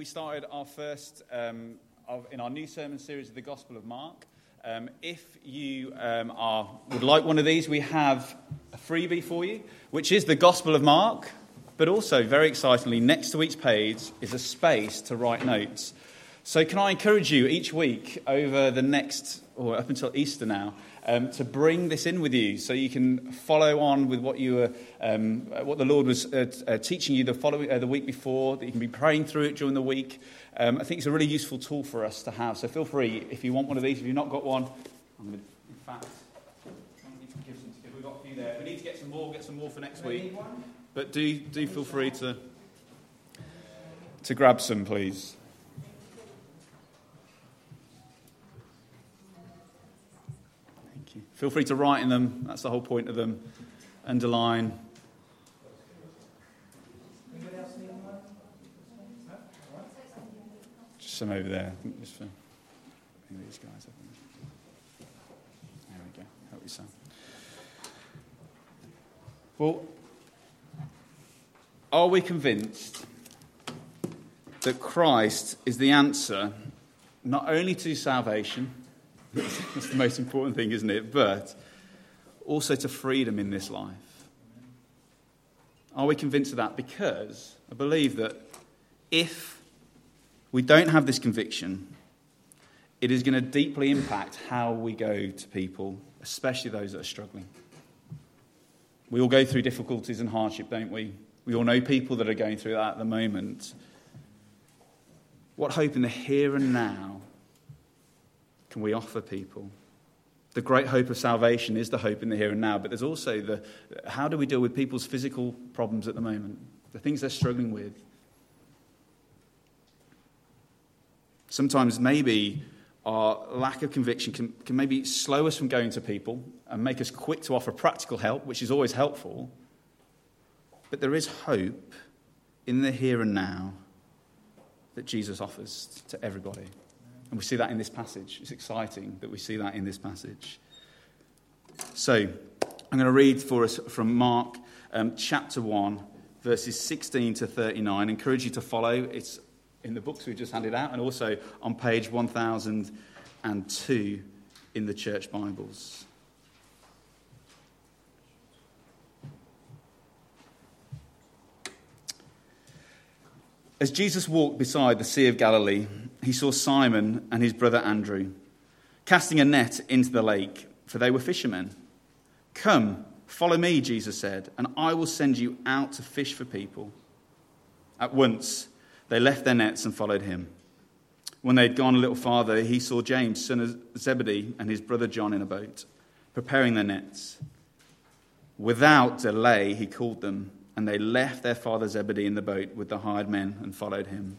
we started our first um, of, in our new sermon series of the Gospel of Mark. Um, if you um, are, would like one of these, we have a freebie for you, which is the Gospel of Mark. But also, very excitingly, next to each page is a space to write notes. So, can I encourage you each week over the next, or up until Easter now, um, to bring this in with you so you can follow on with what, you were, um, what the Lord was uh, uh, teaching you the, following, uh, the week before, that you can be praying through it during the week. Um, I think it's a really useful tool for us to have. So feel free, if you want one of these, if you've not got one, I'm going to, in fact, give some, if we've got a few there. We need to get some more, get some more for next week. But do, do feel free to, to grab some, please. Feel free to write in them. That's the whole point of them. Underline. Just some over there. Just for these guys. There we go. Help you, son. Well, are we convinced that Christ is the answer not only to salvation, that's the most important thing, isn't it? But also to freedom in this life. Are we convinced of that? Because I believe that if we don't have this conviction, it is going to deeply impact how we go to people, especially those that are struggling. We all go through difficulties and hardship, don't we? We all know people that are going through that at the moment. What hope in the here and now can we offer people? The great hope of salvation is the hope in the here and now, but there's also the how do we deal with people's physical problems at the moment, the things they're struggling with. Sometimes maybe our lack of conviction can, can maybe slow us from going to people and make us quick to offer practical help, which is always helpful. But there is hope in the here and now that Jesus offers to everybody. And we see that in this passage. It's exciting that we see that in this passage. So, I'm going to read for us from Mark um, chapter 1, verses 16 to 39. I encourage you to follow. It's in the books we've just handed out and also on page 1002 in the church Bibles. As Jesus walked beside the Sea of Galilee, he saw Simon and his brother Andrew casting a net into the lake, for they were fishermen. Come, follow me, Jesus said, and I will send you out to fish for people. At once, they left their nets and followed him. When they had gone a little farther, he saw James, son of Zebedee, and his brother John in a boat, preparing their nets. Without delay, he called them and they left their father Zebedee in the boat with the hired men and followed him.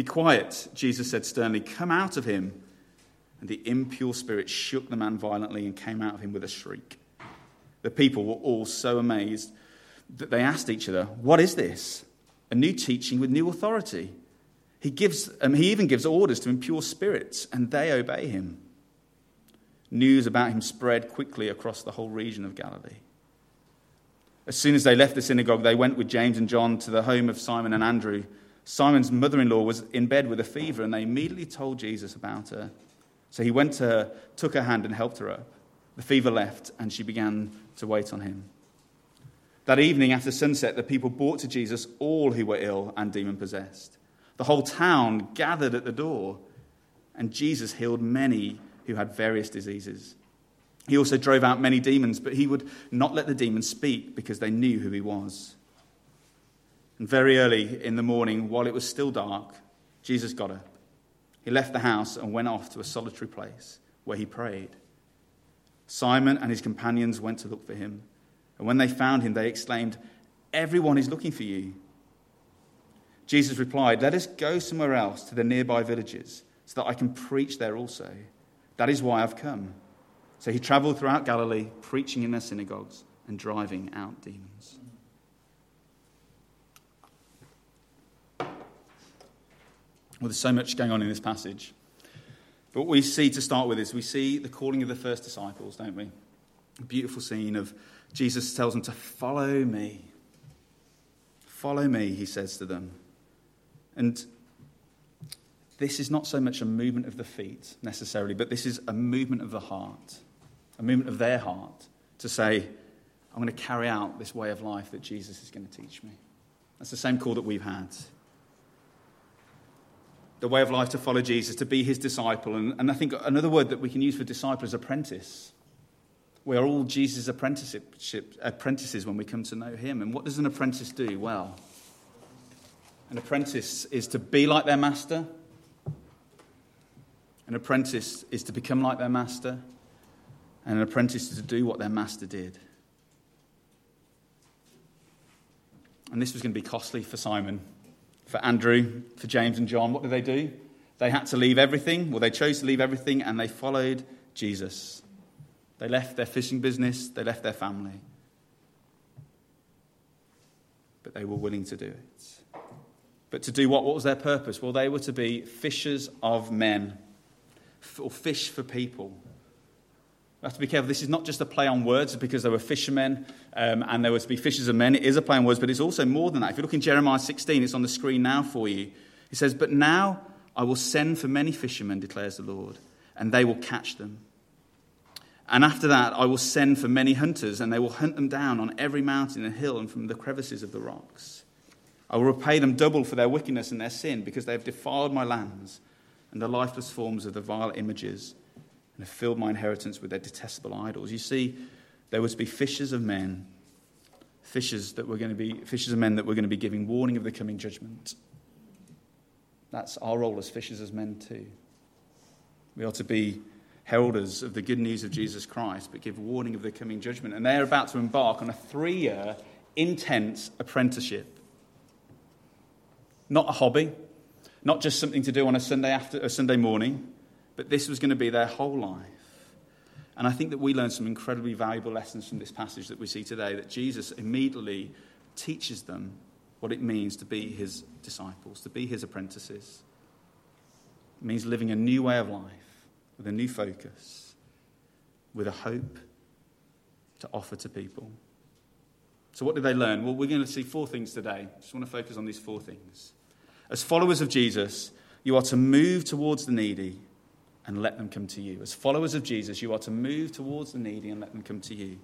Be quiet, Jesus said sternly. Come out of him. And the impure spirit shook the man violently and came out of him with a shriek. The people were all so amazed that they asked each other, What is this? A new teaching with new authority. He, gives, um, he even gives orders to impure spirits, and they obey him. News about him spread quickly across the whole region of Galilee. As soon as they left the synagogue, they went with James and John to the home of Simon and Andrew. Simon's mother in law was in bed with a fever, and they immediately told Jesus about her. So he went to her, took her hand, and helped her up. The fever left, and she began to wait on him. That evening, after sunset, the people brought to Jesus all who were ill and demon possessed. The whole town gathered at the door, and Jesus healed many who had various diseases he also drove out many demons, but he would not let the demons speak because they knew who he was. And very early in the morning, while it was still dark, Jesus got up. He left the house and went off to a solitary place where he prayed. Simon and his companions went to look for him. And when they found him, they exclaimed, Everyone is looking for you. Jesus replied, Let us go somewhere else to the nearby villages so that I can preach there also. That is why I've come. So he traveled throughout Galilee, preaching in their synagogues and driving out demons. Well, there's so much going on in this passage. But what we see to start with is we see the calling of the first disciples, don't we? A beautiful scene of Jesus tells them to follow me. Follow me, he says to them. And this is not so much a movement of the feet necessarily, but this is a movement of the heart, a movement of their heart to say, I'm going to carry out this way of life that Jesus is going to teach me. That's the same call that we've had the way of life to follow Jesus, to be his disciple. And, and I think another word that we can use for disciple is apprentice. We are all Jesus' apprenticeship, apprentices when we come to know him. And what does an apprentice do? Well, an apprentice is to be like their master. An apprentice is to become like their master. And an apprentice is to do what their master did. And this was going to be costly for Simon for Andrew, for James and John, what did they do? They had to leave everything. Well, they chose to leave everything and they followed Jesus. They left their fishing business, they left their family. But they were willing to do it. But to do what? What was their purpose? Well, they were to be fishers of men, or fish for people. We have to be careful. This is not just a play on words because there were fishermen um, and there were to be fishers of men. It is a play on words, but it's also more than that. If you look in Jeremiah 16, it's on the screen now for you. He says, But now I will send for many fishermen, declares the Lord, and they will catch them. And after that, I will send for many hunters, and they will hunt them down on every mountain and hill and from the crevices of the rocks. I will repay them double for their wickedness and their sin, because they have defiled my lands and the lifeless forms of the vile images and have filled my inheritance with their detestable idols. You see, there was to be fishers of men, fishers that were going to be fishers of men that were going to be giving warning of the coming judgment. That's our role as fishers as men too. We are to be heralders of the good news of Jesus Christ, but give warning of the coming judgment. And they're about to embark on a three-year intense apprenticeship. Not a hobby, not just something to do on a Sunday after a Sunday morning, but this was going to be their whole life. And I think that we learn some incredibly valuable lessons from this passage that we see today that Jesus immediately teaches them what it means to be his disciples, to be his apprentices. It means living a new way of life with a new focus, with a hope to offer to people. So, what did they learn? Well, we're going to see four things today. I just want to focus on these four things. As followers of Jesus, you are to move towards the needy and let them come to you. As followers of Jesus, you are to move towards the needy and let them come to you.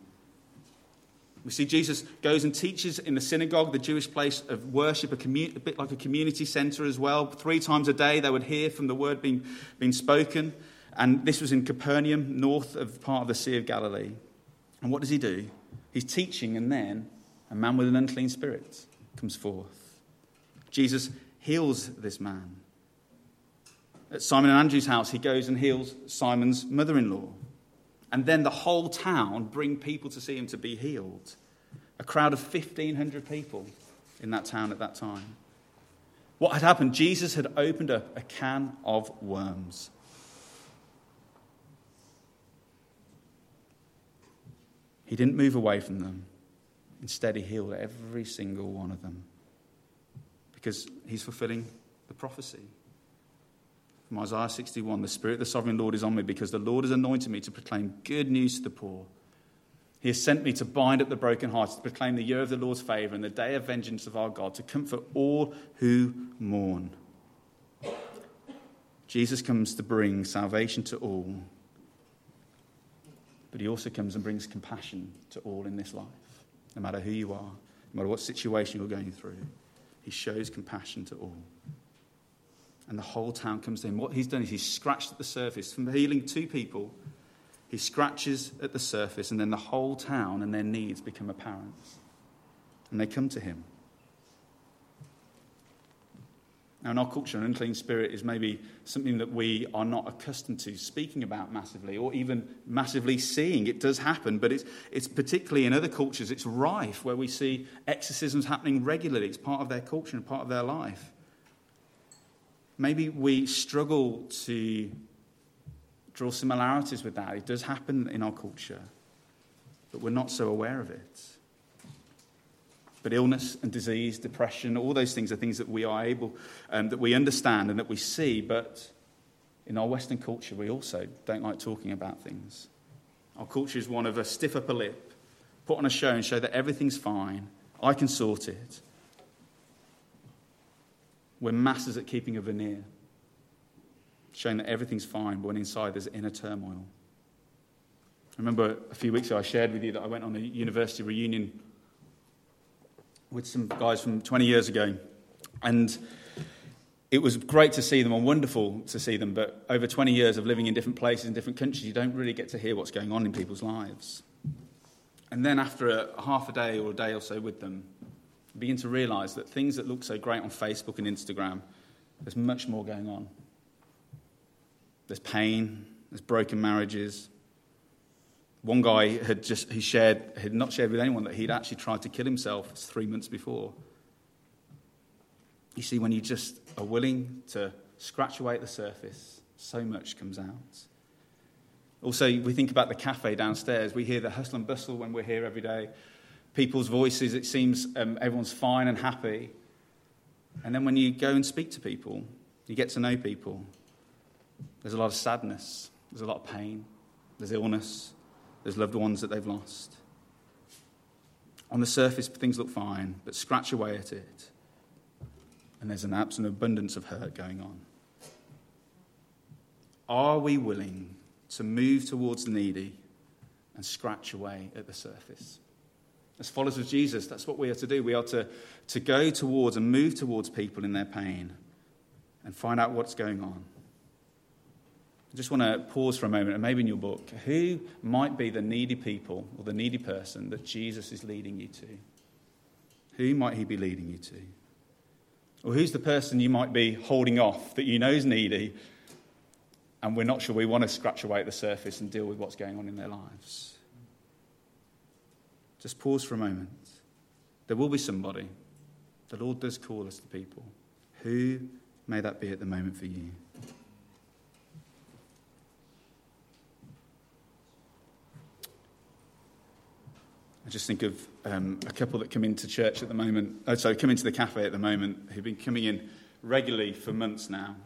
We see Jesus goes and teaches in the synagogue, the Jewish place of worship, a, a bit like a community center as well. Three times a day, they would hear from the word being, being spoken. And this was in Capernaum, north of part of the Sea of Galilee. And what does he do? He's teaching, and then a man with an unclean spirit comes forth. Jesus heals this man at Simon and Andrew's house, he goes and heals Simon's mother in law. And then the whole town bring people to see him to be healed. A crowd of 1,500 people in that town at that time. What had happened? Jesus had opened up a can of worms. He didn't move away from them. Instead, he healed every single one of them because he's fulfilling the prophecy. From Isaiah 61 The Spirit of the sovereign Lord is on me because the Lord has anointed me to proclaim good news to the poor. He has sent me to bind up the brokenhearted, to proclaim the year of the Lord's favour and the day of vengeance of our God, to comfort all who mourn. Jesus comes to bring salvation to all, but he also comes and brings compassion to all in this life, no matter who you are, no matter what situation you're going through. He shows compassion to all and the whole town comes him. What he's done is he's scratched at the surface. From healing two people, he scratches at the surface, and then the whole town and their needs become apparent. And they come to him. Now, in our culture, an unclean spirit is maybe something that we are not accustomed to speaking about massively or even massively seeing. It does happen, but it's, it's particularly in other cultures, it's rife where we see exorcisms happening regularly. It's part of their culture and part of their life. Maybe we struggle to draw similarities with that. It does happen in our culture, but we're not so aware of it. But illness and disease, depression, all those things are things that we are able, um, that we understand and that we see. But in our Western culture, we also don't like talking about things. Our culture is one of a stiff upper lip, put on a show and show that everything's fine. I can sort it. We're masters at keeping a veneer, showing that everything's fine, but when inside there's inner turmoil. I remember a few weeks ago I shared with you that I went on a university reunion with some guys from 20 years ago. And it was great to see them and wonderful to see them, but over 20 years of living in different places in different countries, you don't really get to hear what's going on in people's lives. And then after a, half a day or a day or so with them, begin to realize that things that look so great on Facebook and Instagram, there's much more going on. There's pain, there's broken marriages, one guy had just he shared had not shared with anyone that he'd actually tried to kill himself three months before. You see, when you just are willing to scratch away at the surface, so much comes out. Also, we think about the cafe downstairs. We hear the hustle and bustle when we're here every day. People's voices, it seems um, everyone's fine and happy. And then when you go and speak to people, you get to know people, there's a lot of sadness, there's a lot of pain, there's illness, there's loved ones that they've lost. On the surface, things look fine, but scratch away at it, and there's an absolute abundance of hurt going on. Are we willing to move towards the needy and scratch away at the surface? As followers of Jesus, that's what we are to do. We are to, to go towards and move towards people in their pain and find out what's going on. I just want to pause for a moment, and maybe in your book, who might be the needy people or the needy person that Jesus is leading you to? Who might he be leading you to? Or who's the person you might be holding off that you know is needy, and we're not sure we want to scratch away at the surface and deal with what's going on in their lives? Just pause for a moment. There will be somebody. The Lord does call us to people. Who may that be at the moment for you? I just think of um, a couple that come into church at the moment, oh, sorry, come into the cafe at the moment, who've been coming in regularly for months now.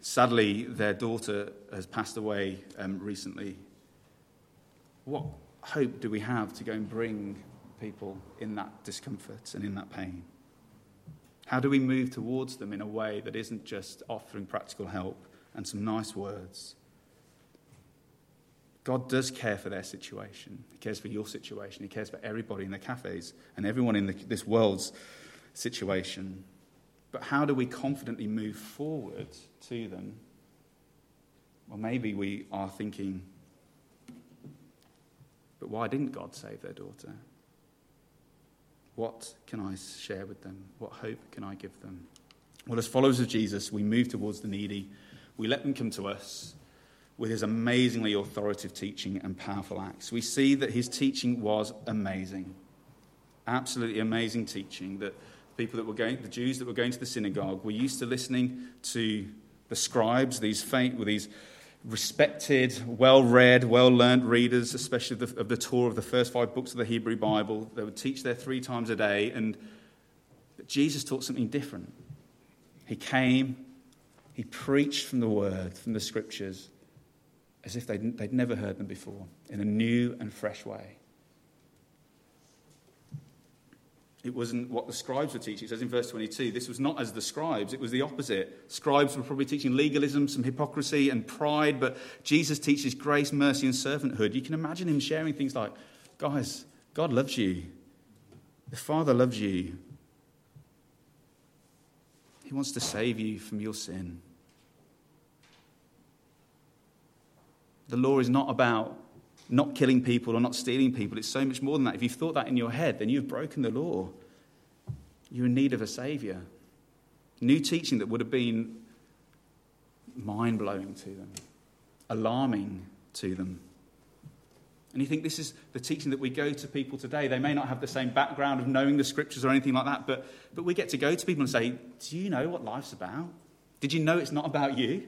Sadly, their daughter has passed away um, recently. What hope do we have to go and bring people in that discomfort and in that pain? How do we move towards them in a way that isn't just offering practical help and some nice words, God does care for their situation. He cares for your situation. He cares for everybody in the cafes and everyone in the, this world's situation. But how do we confidently move forward to them? Well, maybe we are thinking, but why didn't God save their daughter? What can I share with them? What hope can I give them? Well, as followers of Jesus, we move towards the needy. We let them come to us with his amazingly authoritative teaching and powerful acts. We see that his teaching was amazing. Absolutely amazing teaching that people that were going, the Jews that were going to the synagogue, were used to listening to the scribes, these with these respected, well read, well learned readers, especially of the, of the Torah of the first five books of the Hebrew Bible. They would teach there three times a day, and Jesus taught something different. He came, he preached from the word, from the scriptures, as if they'd, they'd never heard them before, in a new and fresh way. It wasn't what the scribes were teaching. It says in verse 22, this was not as the scribes, it was the opposite. Scribes were probably teaching legalism, some hypocrisy and pride, but Jesus teaches grace, mercy, and servanthood. You can imagine him sharing things like, guys, God loves you. The Father loves you. He wants to save you from your sin. The law is not about not killing people or not stealing people. It's so much more than that. If you've thought that in your head, then you've broken the law. You're in need of a Saviour. New teaching that would have been mind blowing to them, alarming to them. And you think this is the teaching that we go to people today. They may not have the same background of knowing the scriptures or anything like that, but, but we get to go to people and say, Do you know what life's about? Did you know it's not about you?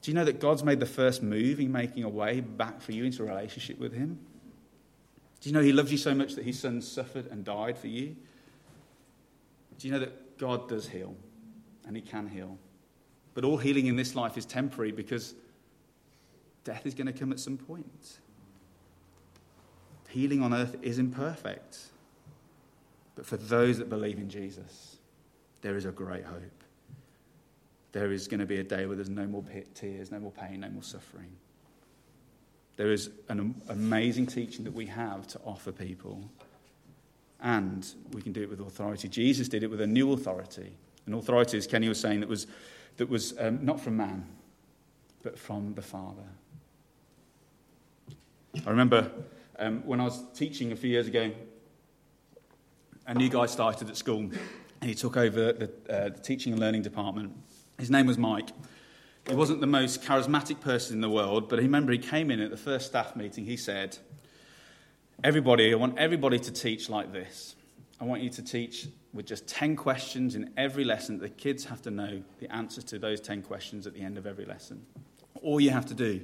Do you know that God's made the first move in making a way back for you into a relationship with Him? Do you know He loves you so much that His Son suffered and died for you? Do you know that God does heal and He can heal? But all healing in this life is temporary because death is going to come at some point. Healing on earth is imperfect. But for those that believe in Jesus, there is a great hope. There is going to be a day where there's no more tears, no more pain, no more suffering. There is an amazing teaching that we have to offer people. And we can do it with authority. Jesus did it with a new authority. An authority, as Kenny was saying, that was, that was um, not from man, but from the Father. I remember um, when I was teaching a few years ago, a new guy started at school, and he took over the, uh, the teaching and learning department. His name was Mike. He wasn't the most charismatic person in the world, but I remember he came in at the first staff meeting. He said, Everybody, I want everybody to teach like this. I want you to teach with just 10 questions in every lesson. The kids have to know the answers to those 10 questions at the end of every lesson. All you have to do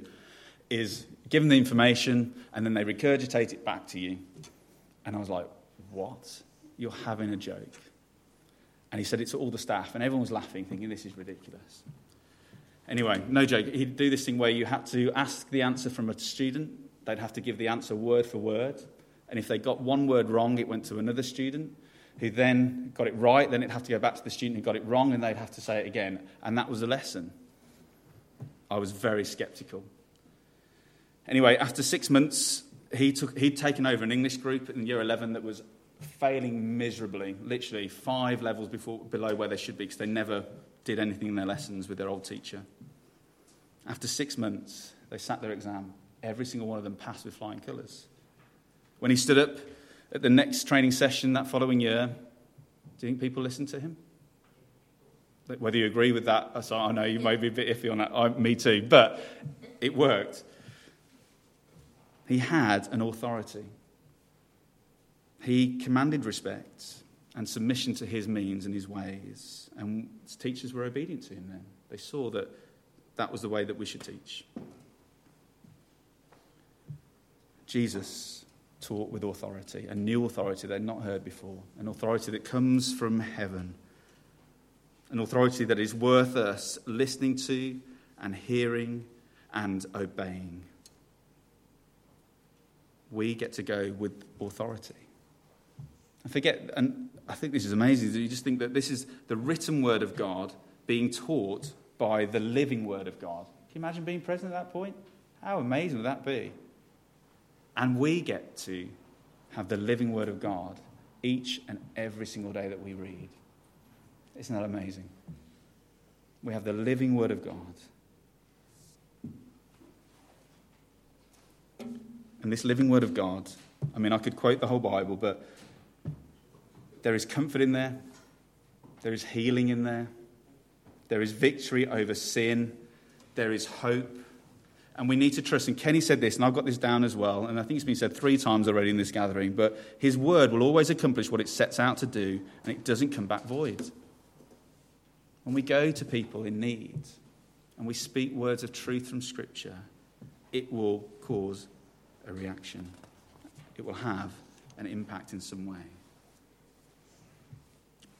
is give them the information and then they regurgitate it back to you. And I was like, What? You're having a joke. And he said it to all the staff, and everyone was laughing, thinking this is ridiculous. Anyway, no joke. He'd do this thing where you had to ask the answer from a student. They'd have to give the answer word for word. And if they got one word wrong, it went to another student who then got it right. Then it'd have to go back to the student who got it wrong, and they'd have to say it again. And that was a lesson. I was very skeptical. Anyway, after six months, he took, he'd taken over an English group in year 11 that was failing miserably, literally five levels before, below where they should be because they never did anything in their lessons with their old teacher. After six months, they sat their exam. Every single one of them passed with flying colours. When he stood up at the next training session that following year, do you think people listened to him? Whether you agree with that, I know you may be a bit iffy on that. I, me too, but it worked. He had an authority. He commanded respect and submission to his means and his ways. And his teachers were obedient to him then. They saw that that was the way that we should teach. Jesus taught with authority, a new authority they'd not heard before, an authority that comes from heaven, an authority that is worth us listening to and hearing and obeying. We get to go with authority. I forget, and I think this is amazing. You just think that this is the written word of God being taught by the living word of God. Can you imagine being present at that point? How amazing would that be? And we get to have the living word of God each and every single day that we read. Isn't that amazing? We have the living word of God. And this living word of God, I mean, I could quote the whole Bible, but there is comfort in there, there is healing in there, there is victory over sin, there is hope. And we need to trust. And Kenny said this, and I've got this down as well, and I think it's been said three times already in this gathering, but his word will always accomplish what it sets out to do, and it doesn't come back void. When we go to people in need and we speak words of truth from Scripture, it will cause a reaction. It will have an impact in some way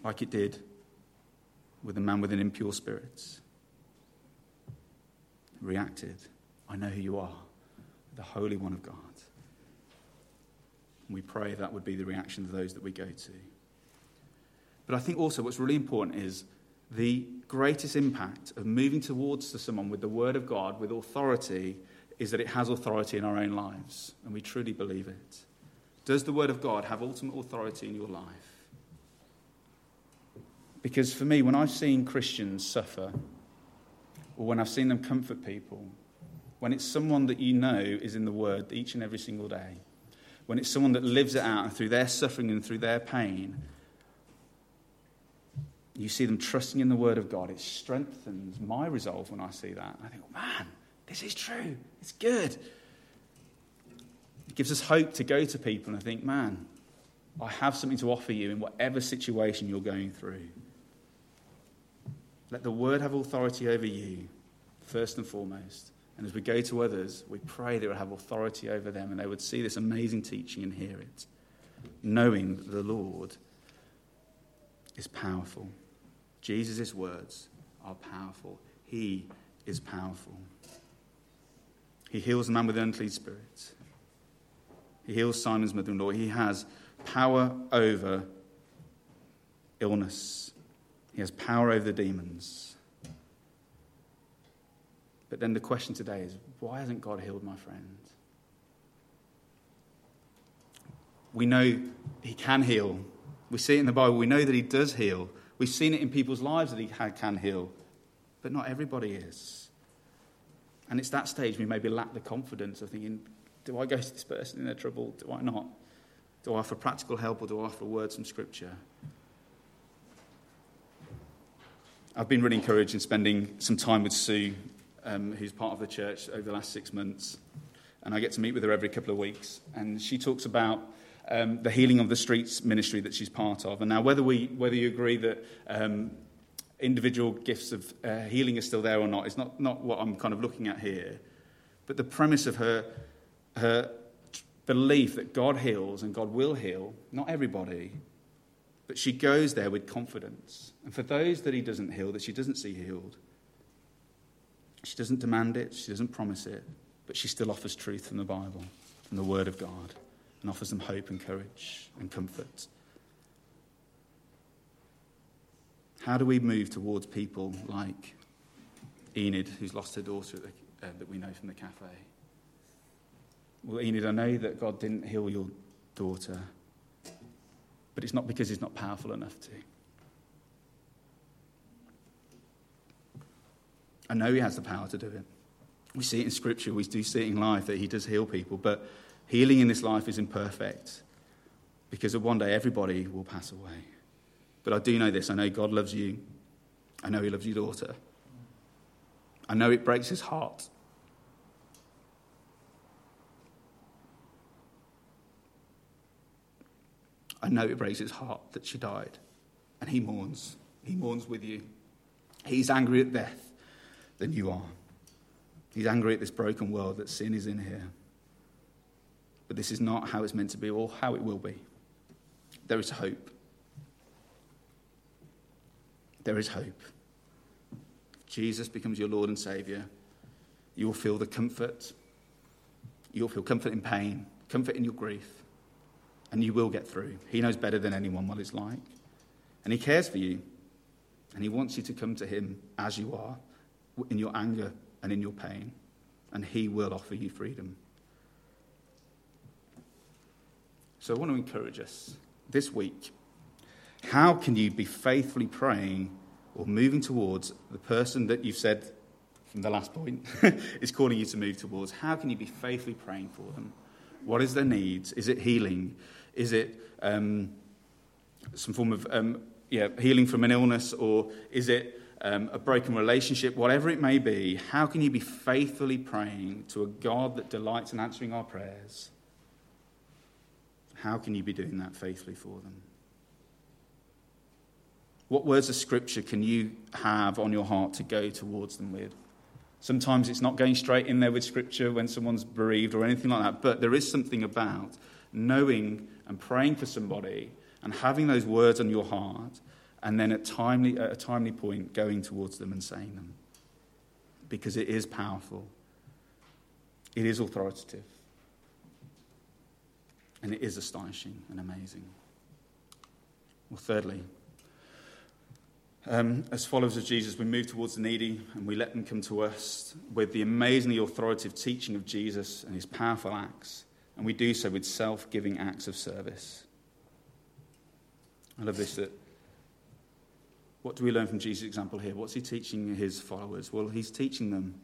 like it did with the man with an impure spirit. Reacted, I know who you are, the Holy One of God. And we pray that would be the reaction of those that we go to. But I think also what's really important is the greatest impact of moving towards to someone with the Word of God, with authority, is that it has authority in our own lives. And we truly believe it. Does the Word of God have ultimate authority in your life? Because for me, when I've seen Christians suffer, or when I've seen them comfort people, when it's someone that you know is in the Word each and every single day, when it's someone that lives it out and through their suffering and through their pain, you see them trusting in the Word of God, it strengthens my resolve when I see that. I think, man, this is true. It's good. It gives us hope to go to people and think, man, I have something to offer you in whatever situation you're going through. Let the word have authority over you, first and foremost. And as we go to others, we pray that it will have authority over them and they would see this amazing teaching and hear it, knowing that the Lord is powerful. Jesus' words are powerful. He is powerful. He heals the man with the unclean spirit. He heals Simon's mother in law. He has power over illness, he has power over the demons. But then the question today is why hasn't God healed my friend? We know He can heal. We see it in the Bible. We know that He does heal. We've seen it in people's lives that He can heal. But not everybody is. And it's that stage we maybe lack the confidence of thinking, do I go to this person in their trouble? Do I not? Do I offer practical help or do I offer words from Scripture? I've been really encouraged in spending some time with Sue, um, who's part of the church, over the last six months. And I get to meet with her every couple of weeks. And she talks about um, the healing of the streets ministry that she's part of. And now, whether, we, whether you agree that um, individual gifts of uh, healing are still there or not is not, not what I'm kind of looking at here. But the premise of her, her belief that God heals and God will heal, not everybody, but she goes there with confidence. And for those that He doesn't heal, that she doesn't see healed, she doesn't demand it, she doesn't promise it, but she still offers truth from the Bible, from the Word of God, and offers them hope and courage and comfort. How do we move towards people like Enid, who's lost her daughter the, uh, that we know from the cafe? Well, Enid, I know that God didn't heal your daughter, but it's not because he's not powerful enough to. I know he has the power to do it. We see it in Scripture, we do see it in life that he does heal people, but healing in this life is imperfect because one day everybody will pass away. But I do know this I know God loves you, I know he loves your daughter. I know it breaks his heart I know it breaks his heart that she died. And he mourns. He mourns with you. He's angry at death than you are. He's angry at this broken world that sin is in here. But this is not how it's meant to be or how it will be. There is hope. There is hope. Jesus becomes your Lord and Saviour. You will feel the comfort. You'll feel comfort in pain, comfort in your grief and you will get through. He knows better than anyone what it's like. And He cares for you. And He wants you to come to Him as you are, in your anger and in your pain. And He will offer you freedom. So I want to encourage us this week. How can you be faithfully praying or moving towards the person that you've said from the last point is calling you to move towards? How can you be faithfully praying for them? What is their needs? Is it healing? Is it um, some form of um, yeah, healing from an illness, or is it um, a broken relationship? Whatever it may be, how can you be faithfully praying to a God that delights in answering our prayers? How can you be doing that faithfully for them? What words of scripture can you have on your heart to go towards them with? Sometimes it's not going straight in there with scripture when someone's bereaved or anything like that, but there is something about knowing and praying for somebody and having those words on your heart, and then at, timely, at a timely point going towards them and saying them. Because it is powerful, it is authoritative, and it is astonishing and amazing. Well, thirdly, um, as followers of Jesus, we move towards the needy and we let them come to us with the amazingly authoritative teaching of Jesus and his powerful acts. And we do so with self giving acts of service. I love this that what do we learn from Jesus' example here? What's he teaching his followers? Well, he's teaching them.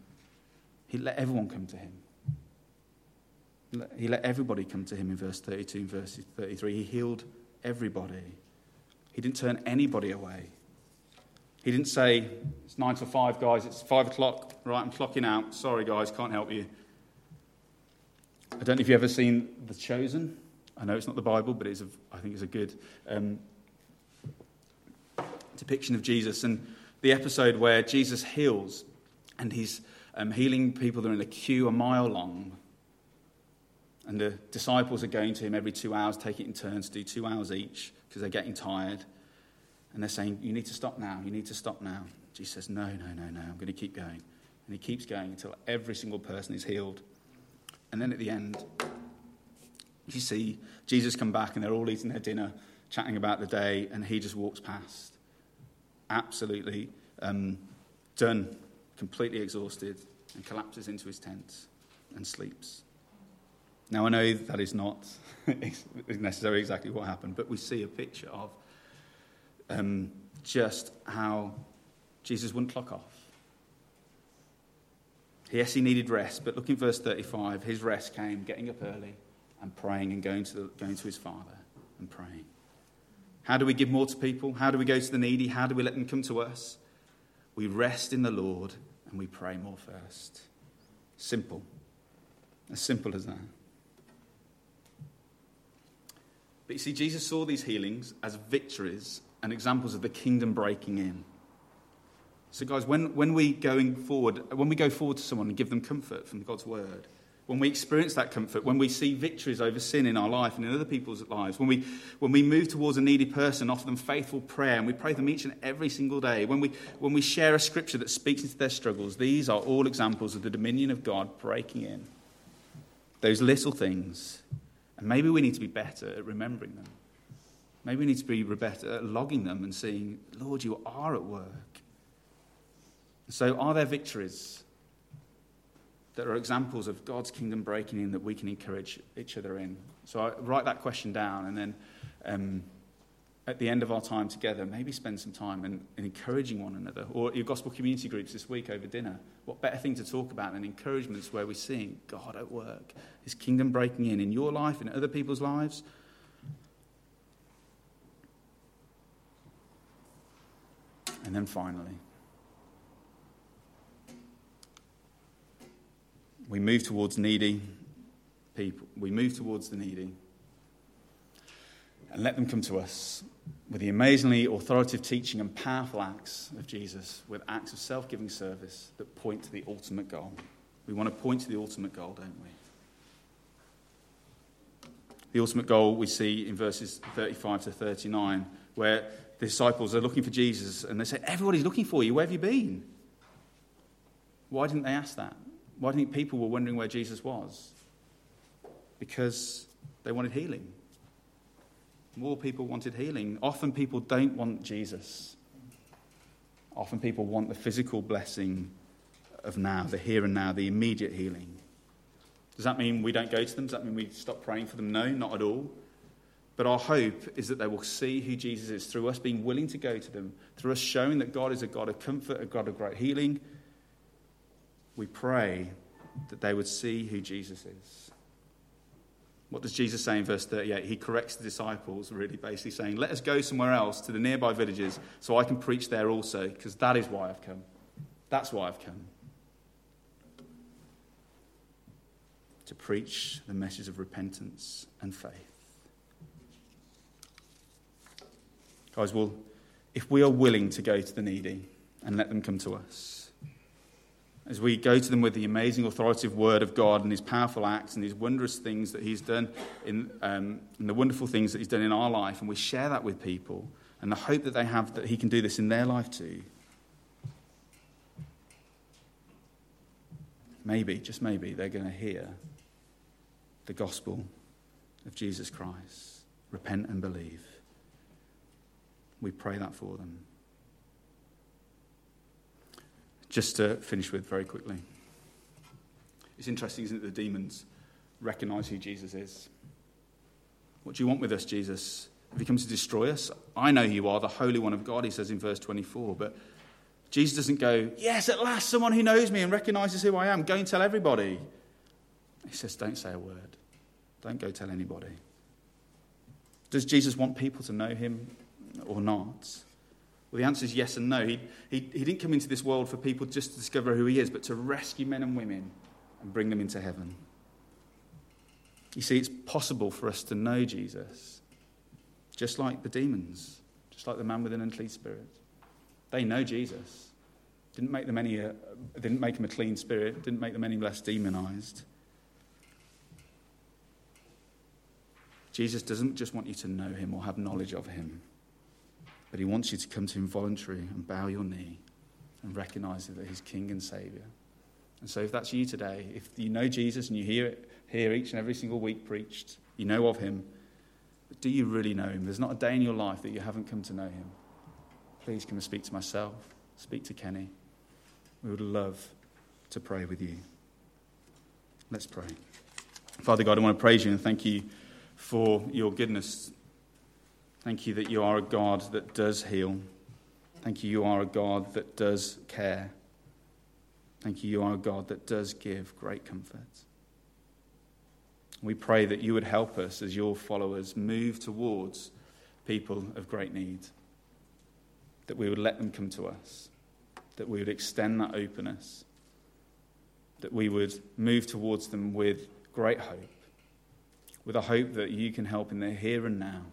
He let everyone come to him. He let everybody come to him in verse 32 and verse 33. He healed everybody. He didn't turn anybody away. He didn't say, It's nine to five, guys, it's five o'clock, right, I'm clocking out. Sorry, guys, can't help you. I don't know if you've ever seen The Chosen. I know it's not the Bible, but it's a, I think it's a good um, depiction of Jesus. And the episode where Jesus heals and he's um, healing people that are in a queue a mile long. And the disciples are going to him every two hours, taking it in turns do two hours each because they're getting tired. And they're saying, You need to stop now. You need to stop now. Jesus says, No, no, no, no. I'm going to keep going. And he keeps going until every single person is healed. And then at the end, you see Jesus come back and they're all eating their dinner, chatting about the day, and he just walks past. Absolutely um, done, completely exhausted, and collapses into his tent and sleeps. Now, I know that is not necessarily exactly what happened, but we see a picture of um, just how Jesus wouldn't clock off. Yes, he needed rest, but look in verse 35. His rest came getting up early and praying and going to, the, going to his Father and praying. How do we give more to people? How do we go to the needy? How do we let them come to us? We rest in the Lord and we pray more first. Simple. As simple as that. But you see, Jesus saw these healings as victories and examples of the kingdom breaking in. So, guys, when, when, we going forward, when we go forward to someone and give them comfort from God's word, when we experience that comfort, when we see victories over sin in our life and in other people's lives, when we, when we move towards a needy person, offer them faithful prayer, and we pray them each and every single day, when we, when we share a scripture that speaks into their struggles, these are all examples of the dominion of God breaking in. Those little things. And maybe we need to be better at remembering them. Maybe we need to be better at logging them and seeing, Lord, you are at work. So, are there victories that are examples of God's kingdom breaking in that we can encourage each other in? So, I write that question down, and then um, at the end of our time together, maybe spend some time in, in, encouraging one another. Or your gospel community groups this week over dinner. What better thing to talk about than encouragements where we're seeing God at work, His kingdom breaking in in your life, in other people's lives? And then finally, we move towards needy people. We move towards the needy and let them come to us with the amazingly authoritative teaching and powerful acts of Jesus, with acts of self giving service that point to the ultimate goal. We want to point to the ultimate goal, don't we? The ultimate goal we see in verses 35 to 39, where the disciples are looking for Jesus and they say, Everybody's looking for you. Where have you been? Why didn't they ask that? Why do you think people were wondering where Jesus was? Because they wanted healing. More people wanted healing. Often people don't want Jesus. Often people want the physical blessing of now, the here and now, the immediate healing. Does that mean we don't go to them? Does that mean we stop praying for them? No, not at all. But our hope is that they will see who Jesus is through us being willing to go to them, through us showing that God is a God of comfort, a God of great healing. We pray that they would see who Jesus is. What does Jesus say in verse 38? He corrects the disciples, really basically saying, Let us go somewhere else to the nearby villages so I can preach there also, because that is why I've come. That's why I've come. To preach the message of repentance and faith. Guys, well, if we are willing to go to the needy and let them come to us, as we go to them with the amazing authoritative word of God and his powerful acts and his wondrous things that he's done in, um, and the wonderful things that he's done in our life, and we share that with people and the hope that they have that he can do this in their life too. Maybe, just maybe, they're going to hear the gospel of Jesus Christ. Repent and believe. We pray that for them. Just to finish with very quickly. It's interesting, isn't it? The demons recognize who Jesus is. What do you want with us, Jesus? Have you come to destroy us? I know you are the Holy One of God, he says in verse 24. But Jesus doesn't go, Yes, at last, someone who knows me and recognizes who I am. Go and tell everybody. He says, Don't say a word. Don't go tell anybody. Does Jesus want people to know him or not? Well, the answer is yes and no. He, he, he didn't come into this world for people just to discover who he is, but to rescue men and women and bring them into heaven. You see, it's possible for us to know Jesus, just like the demons, just like the man with an unclean spirit. They know Jesus. Didn't make them any, uh, didn't make them a clean spirit, didn't make them any less demonized. Jesus doesn't just want you to know him or have knowledge of him, but he wants you to come to him voluntarily and bow your knee and recognize that he's King and Savior. And so, if that's you today, if you know Jesus and you hear it hear each and every single week preached, you know of him, but do you really know him? There's not a day in your life that you haven't come to know him. Please come and speak to myself, speak to Kenny. We would love to pray with you. Let's pray. Father God, I want to praise you and thank you for your goodness. Thank you that you are a God that does heal. Thank you, you are a God that does care. Thank you, you are a God that does give great comfort. We pray that you would help us as your followers move towards people of great need, that we would let them come to us, that we would extend that openness, that we would move towards them with great hope, with a hope that you can help in their here and now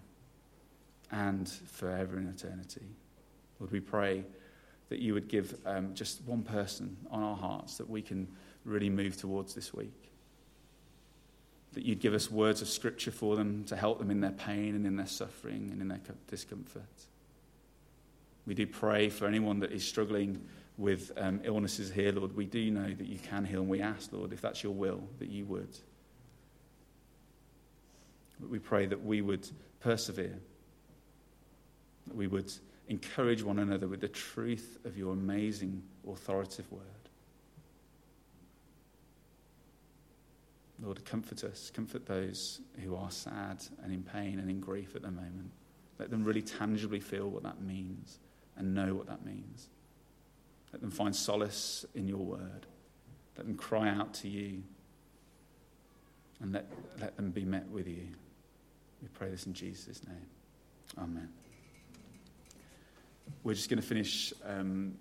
and forever in eternity. Lord, we pray that you would give um, just one person on our hearts that we can really move towards this week. That you'd give us words of scripture for them to help them in their pain and in their suffering and in their discomfort. We do pray for anyone that is struggling with um, illnesses here, Lord. We do know that you can heal, and we ask, Lord, if that's your will, that you would. But we pray that we would persevere, that we would encourage one another with the truth of your amazing, authoritative word. Lord, comfort us, comfort those who are sad and in pain and in grief at the moment. Let them really tangibly feel what that means and know what that means. Let them find solace in your word. Let them cry out to you and let, let them be met with you. We pray this in Jesus' name. Amen. We're just going to finish um,